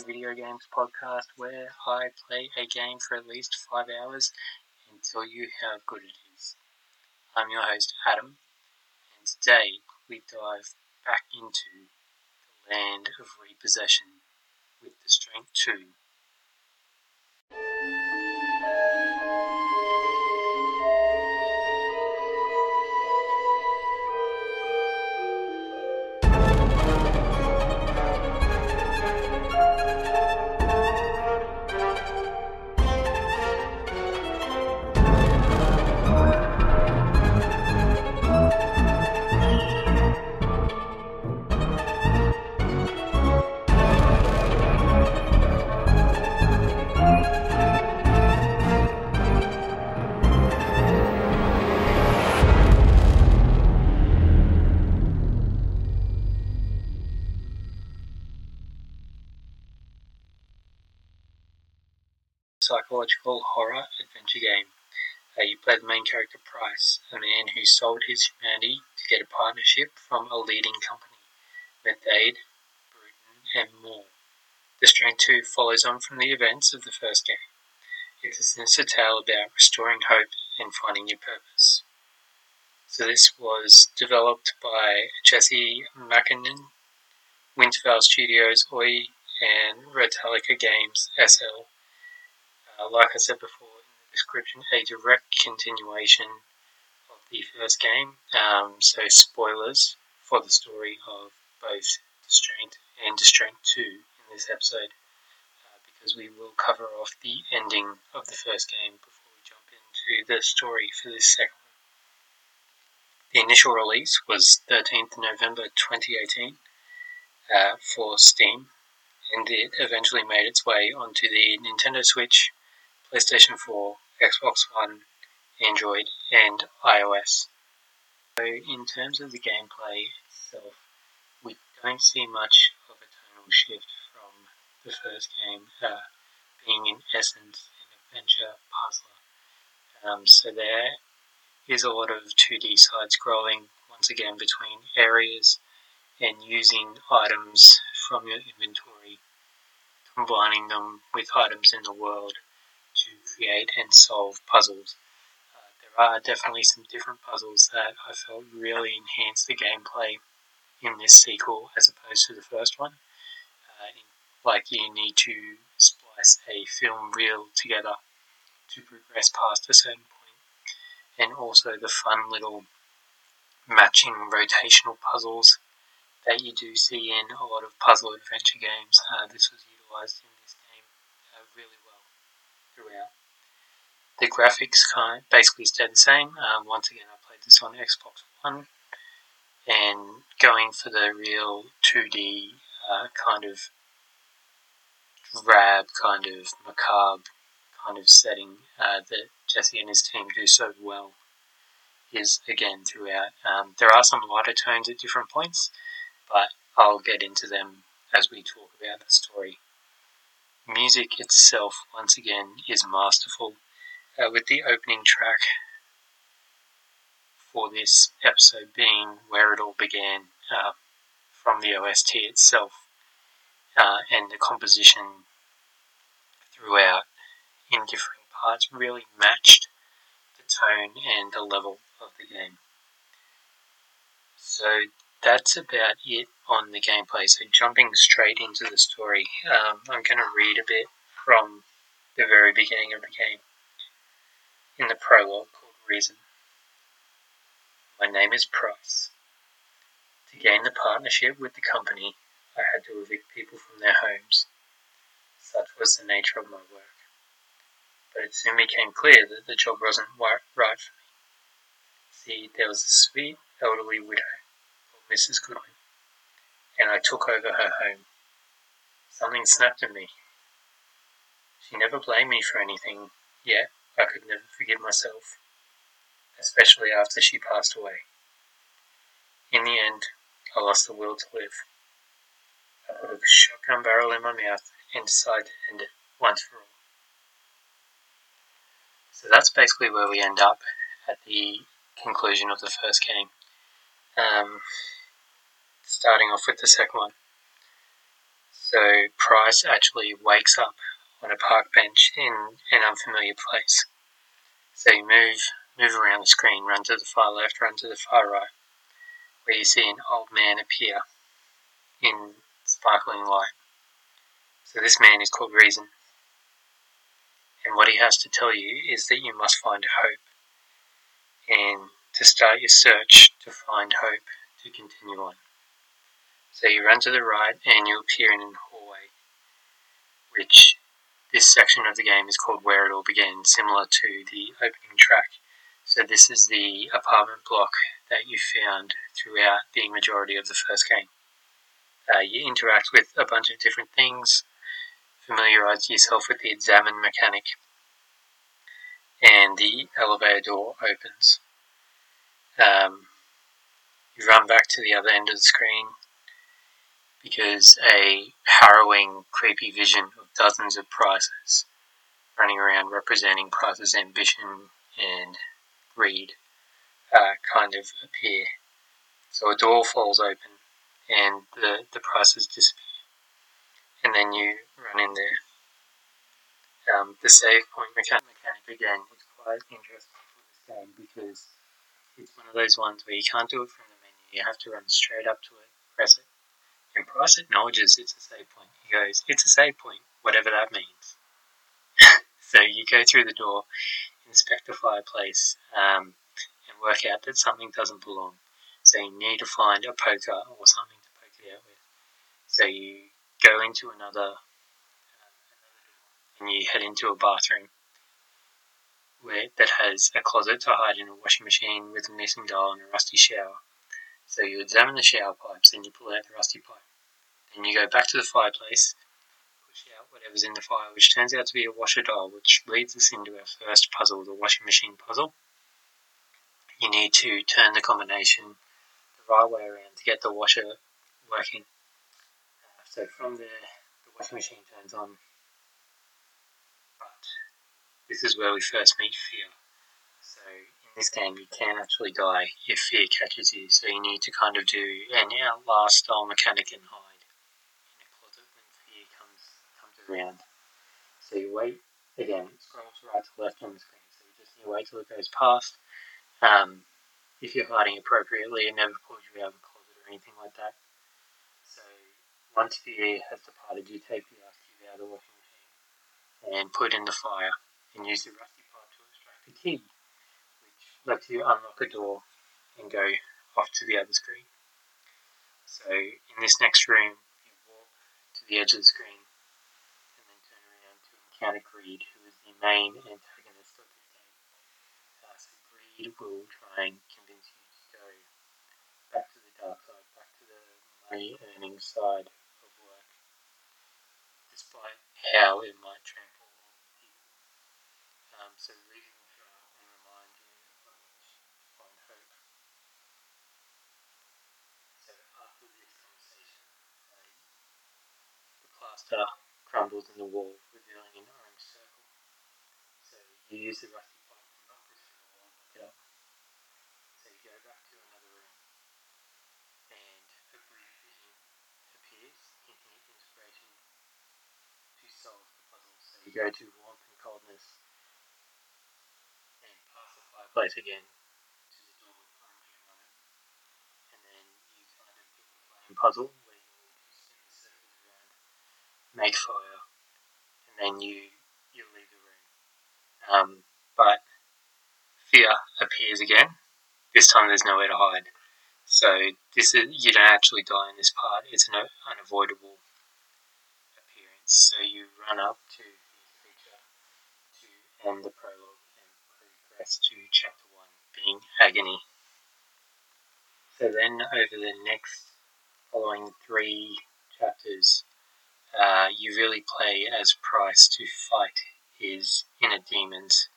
video games podcast where I play a game for at least five hours and tell you how good it is. I'm your host Adam, and today we dive back into the land of repossession with the Distraint 2. Psychological horror adventure game. Uh, you play the main character Price, a man who sold his humanity to get a partnership from a leading company, Methode, Bruton, and more. The Distraint 2 follows on from the events of the first game. It's a sinister tale about restoring hope and finding your purpose. So this was developed by Jesse Makkonen, Winterfell Studios Oy, and Ratalaika Games SL uh, like I said before in the description, a direct continuation of the first game. Um, so spoilers for the story of both Distraint and Distraint 2 in this episode, uh, because we will cover off the ending of the first game before we jump into the story for this second. The initial release was 13th November 2018 uh, for Steam, and it eventually made its way onto the Nintendo Switch, PlayStation 4, Xbox One, Android, and iOS. So, in terms of the gameplay itself, we don't see much of a tonal shift from the first game, uh, being in essence an adventure puzzler. Um, so, there is a lot of 2D side scrolling once again between areas and using items from your inventory, combining them with items in the world create and solve puzzles. Uh, there are definitely some different puzzles that I felt really enhanced the gameplay in this sequel as opposed to the first one. Uh, like you need to splice a film reel together to progress past a certain point, and also the fun little matching rotational puzzles that you do see in a lot of puzzle adventure games. Uh, this was utilized in this game uh, really well throughout. The graphics kind basically stayed the same. Um, once again, I played this on Xbox One, and going for the real 2D uh, kind of drab, kind of macabre kind of setting uh, that Jesse and his team do so well is again throughout. Um, there are some lighter tones at different points, but I'll get into them as we talk about the story. Music itself, once again, is masterful, uh, with the opening track for this episode being Where It All Began uh, from the OST itself, uh, and the composition throughout in different parts really matched the tone and the level of the game. So that's about it on the gameplay. So jumping straight into the story, um, I'm going to read a bit from the very beginning of the game. In the prologue called Reason. My name is Price. To gain the partnership with the company, I had to evict people from their homes. Such was the nature of my work. But it soon became clear that the job wasn't right for me. See, there was a sweet elderly widow Mrs. Goodwin, and I took over her home. Something snapped in me. She never blamed me for anything, yet I could never forgive myself, especially after she passed away. In the end, I lost the will to live. I put a shotgun barrel in my mouth and decided to end it once for all. So that's basically where we end up at the conclusion of the first game. Um, starting off with the second one. So Price actually wakes up on a park bench in an unfamiliar place. So you move move around the screen, run to the far left, run to the far right, where you see an old man appear in sparkling light. So this man is called Reason. And what he has to tell you is that you must find hope. And to start your search to find hope to continue on. So you run to the right and you appear in a hallway, which this section of the game is called Where It All Began, similar to the opening track. So this is the apartment block that you found throughout the majority of the first game. Uh, you interact with a bunch of different things, familiarize yourself with the examine mechanic, and the elevator door opens. Um, you run back to the other end of the screen because a harrowing, creepy vision of dozens of Prices running around representing Price's ambition and greed uh, kind of appear. So a door falls open and the, the Prices disappear. And then you run in there. Um, the save point mechanic, mechanic again is quite interesting for this game because it's one of those ones where you can't do it from the menu. You have to run straight up to it, press it, and Price acknowledges it's a save point. He goes, "It's a save point, whatever that means." so you go through the door, inspect the fireplace, um, and work out that something doesn't belong. So you need to find a poker or something to poke it out with. So you go into another, door, and you head into a bathroom where, that has a closet to hide in a washing machine with a missing dial and a rusty shower. So you examine the shower pipes and you pull out the rusty pipe. Then you go back to the fireplace, push out whatever's in the fire, which turns out to be a washer dial, which leads us into our first puzzle, the washing machine puzzle. You need to turn the combination the right way around to get the washer working. Uh, so from there, the washing machine turns on But this is where we first meet fear. This game, you can actually die if fear catches you. So you need to kind of do an outlast style mechanic and hide in a closet when fear comes comes around. So you wait again. It scrolls right to left on the screen. So you just need to wait till it goes past. Um, if you're hiding appropriately, it never pulls you out of the closet or anything like that. So once fear has departed, you take the cube out of the washing machine and put in the fire and use the rusty pipe to extract the key, lets you unlock a door and go off to the other screen. So in this next room, you walk to the edge of the screen and then turn around to encounter Greed, who is the main antagonist of this game. Uh, so Greed will try and convince you to go back to the dark side, back to the money earning side of work, despite how it might so reading will and remind you of find hope. So after this conversation, uh, the plaster crumbles in the wall, revealing an orange circle. So you use the rusty pipe to knock this wall and pick it up. So you go back to another room, and a brief vision appears, hinting at inspiration to solve the puzzle. So you go to warmth and coldness and again to the door currently. And then you kind a puzzle where you need to spin the circles around, make fire, and then you you leave the room. Um, but fear appears again. This time there's nowhere to hide. So this is you don't actually die in this part. It's an unavoidable appearance. So you run up to the creature to end the prologue and progress to chapter 1, being agony. So then, over the next following three chapters, uh, you really play as Price to fight his inner demons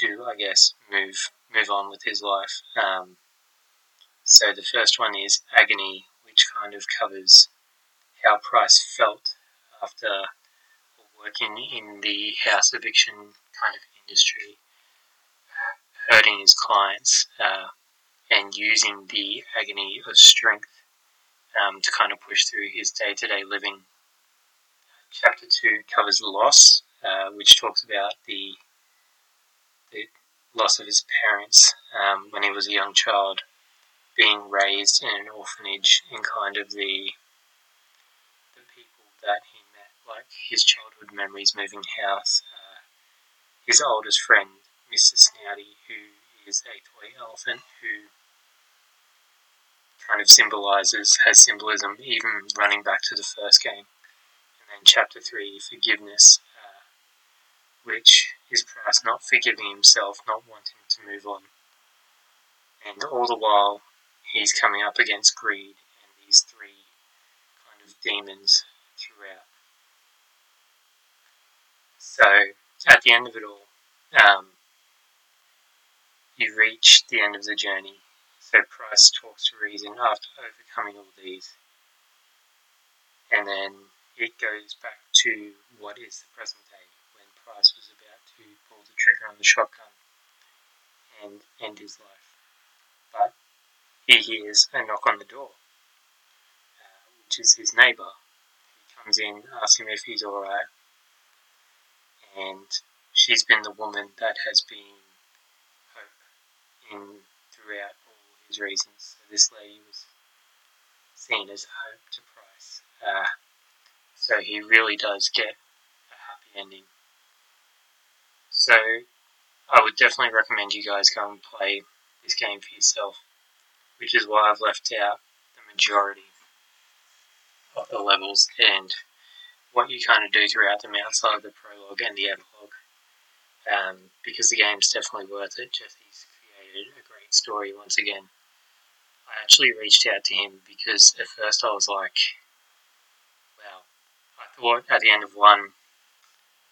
to, I guess, move move on with his life. Um, so the first one is agony, which kind of covers how Price felt after working in the house eviction kind of industry hurting his clients uh, and using the agony of strength um, to kind of push through his day to day living chapter two covers loss, uh, which talks about the the loss of his parents um, when he was a young child, being raised in an orphanage, and kind of the the people that he met, like his childhood memories, moving house, uh, his oldest friend, Mr. Snouty, who is a toy elephant, who kind of symbolizes, has symbolism, even running back to the first game. Chapter 3, forgiveness, uh, which is Price not forgiving himself, not wanting to move on. And all the while, he's coming up against greed and these three kind of demons throughout. So, at the end of it all, um, you reach the end of the journey so Price talks to reason after overcoming all these. And then it goes back to what is the present day when Price was about to pull the trigger on the shotgun and end his life. But he hears a knock on the door, uh, which is his neighbour. He comes in, asks him if he's alright, and she's been the woman that has been hope in throughout all his reasons. So this lady was seen as hope to Price. Uh, so he really does get a happy ending. So I would definitely recommend you guys go and play this game for yourself, which is why I've left out the majority of the levels and what you kind of do throughout them outside of the prologue and the epilogue. Um, because the game's definitely worth it. Jesse's created a great story once again. I actually reached out to him because at first I was like, thought at the end of one,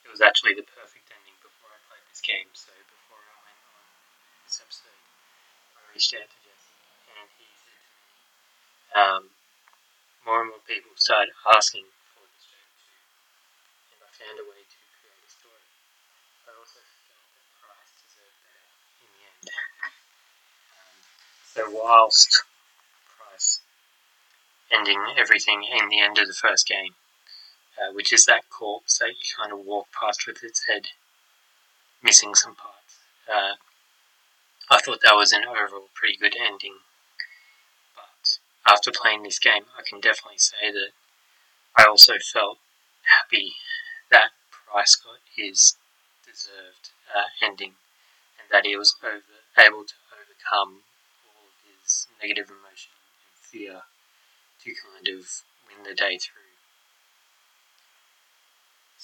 it was actually the perfect ending before I played this game. So before I went on this episode, I reached out to Jesse and he said to me, um, more and more people started asking for this game too, and I found a way to create a story. I also felt that Price deserved better in the end. Um, so whilst Price ending everything in the end of the first game, uh, which is that corpse that you kind of walk past with its head missing some parts. Uh, I thought that was an overall pretty good ending, but after playing this game, I can definitely say that I also felt happy that Price got his deserved uh, ending and that he was over, able to overcome all of his negative emotion and fear to kind of win the day through.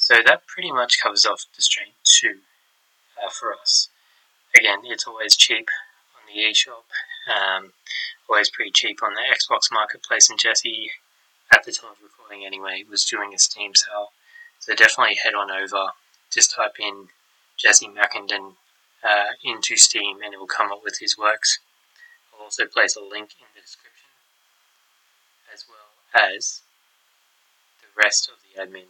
So that pretty much covers off the Distraint 2 uh, for us. Again, it's always cheap on the eShop, um, always pretty cheap on the Xbox Marketplace, and Jesse, at the time of recording anyway, was doing a Steam sale. So definitely head on over, just type in Jesse Makkonen uh, into Steam and it will come up with his works. I'll also place a link in the description as well as the rest of the admin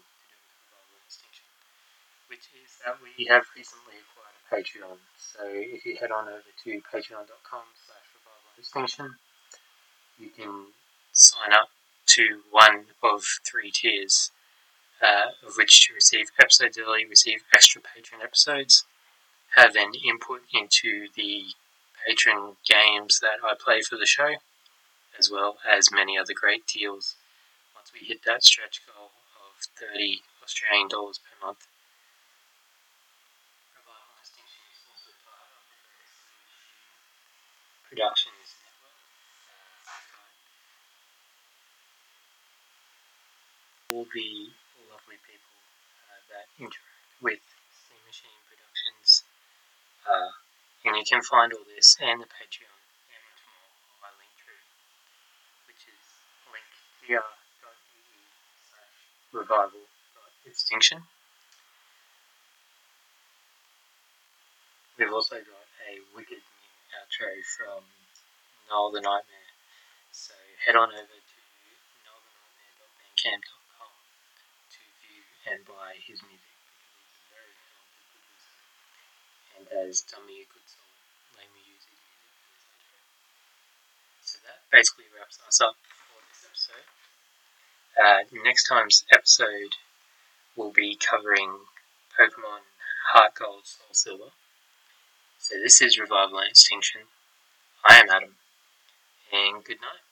which is that we have recently acquired a Patreon. So if you head on over to patreon.com slash extinction, you can sign up to one of three tiers, uh, of which to receive episodes early, receive extra patron episodes, have an input into the patron games that I play for the show, as well as many other great deals once we hit that stretch goal of 30 Australian dollars per month. Productions Network. Uh, all the lovely people uh, that interact with Steam Machine Productions. Uh, and you can find all this and the Patreon and much more, by linktree, which here.ee slash revival extinction. We've also got a wicked outro from Nile the Nightmare. So head on over to nilethenightmare.bandcamp.com to view and buy his music because he's a very talented producer and has done me a good solid letting me use his music for this outro. So that basically wraps us up for this episode. Uh, next time's episode, we'll be covering Pokemon Heart Gold, Soul Silver. So this is Revival and Extinction. I am Adam, and good night.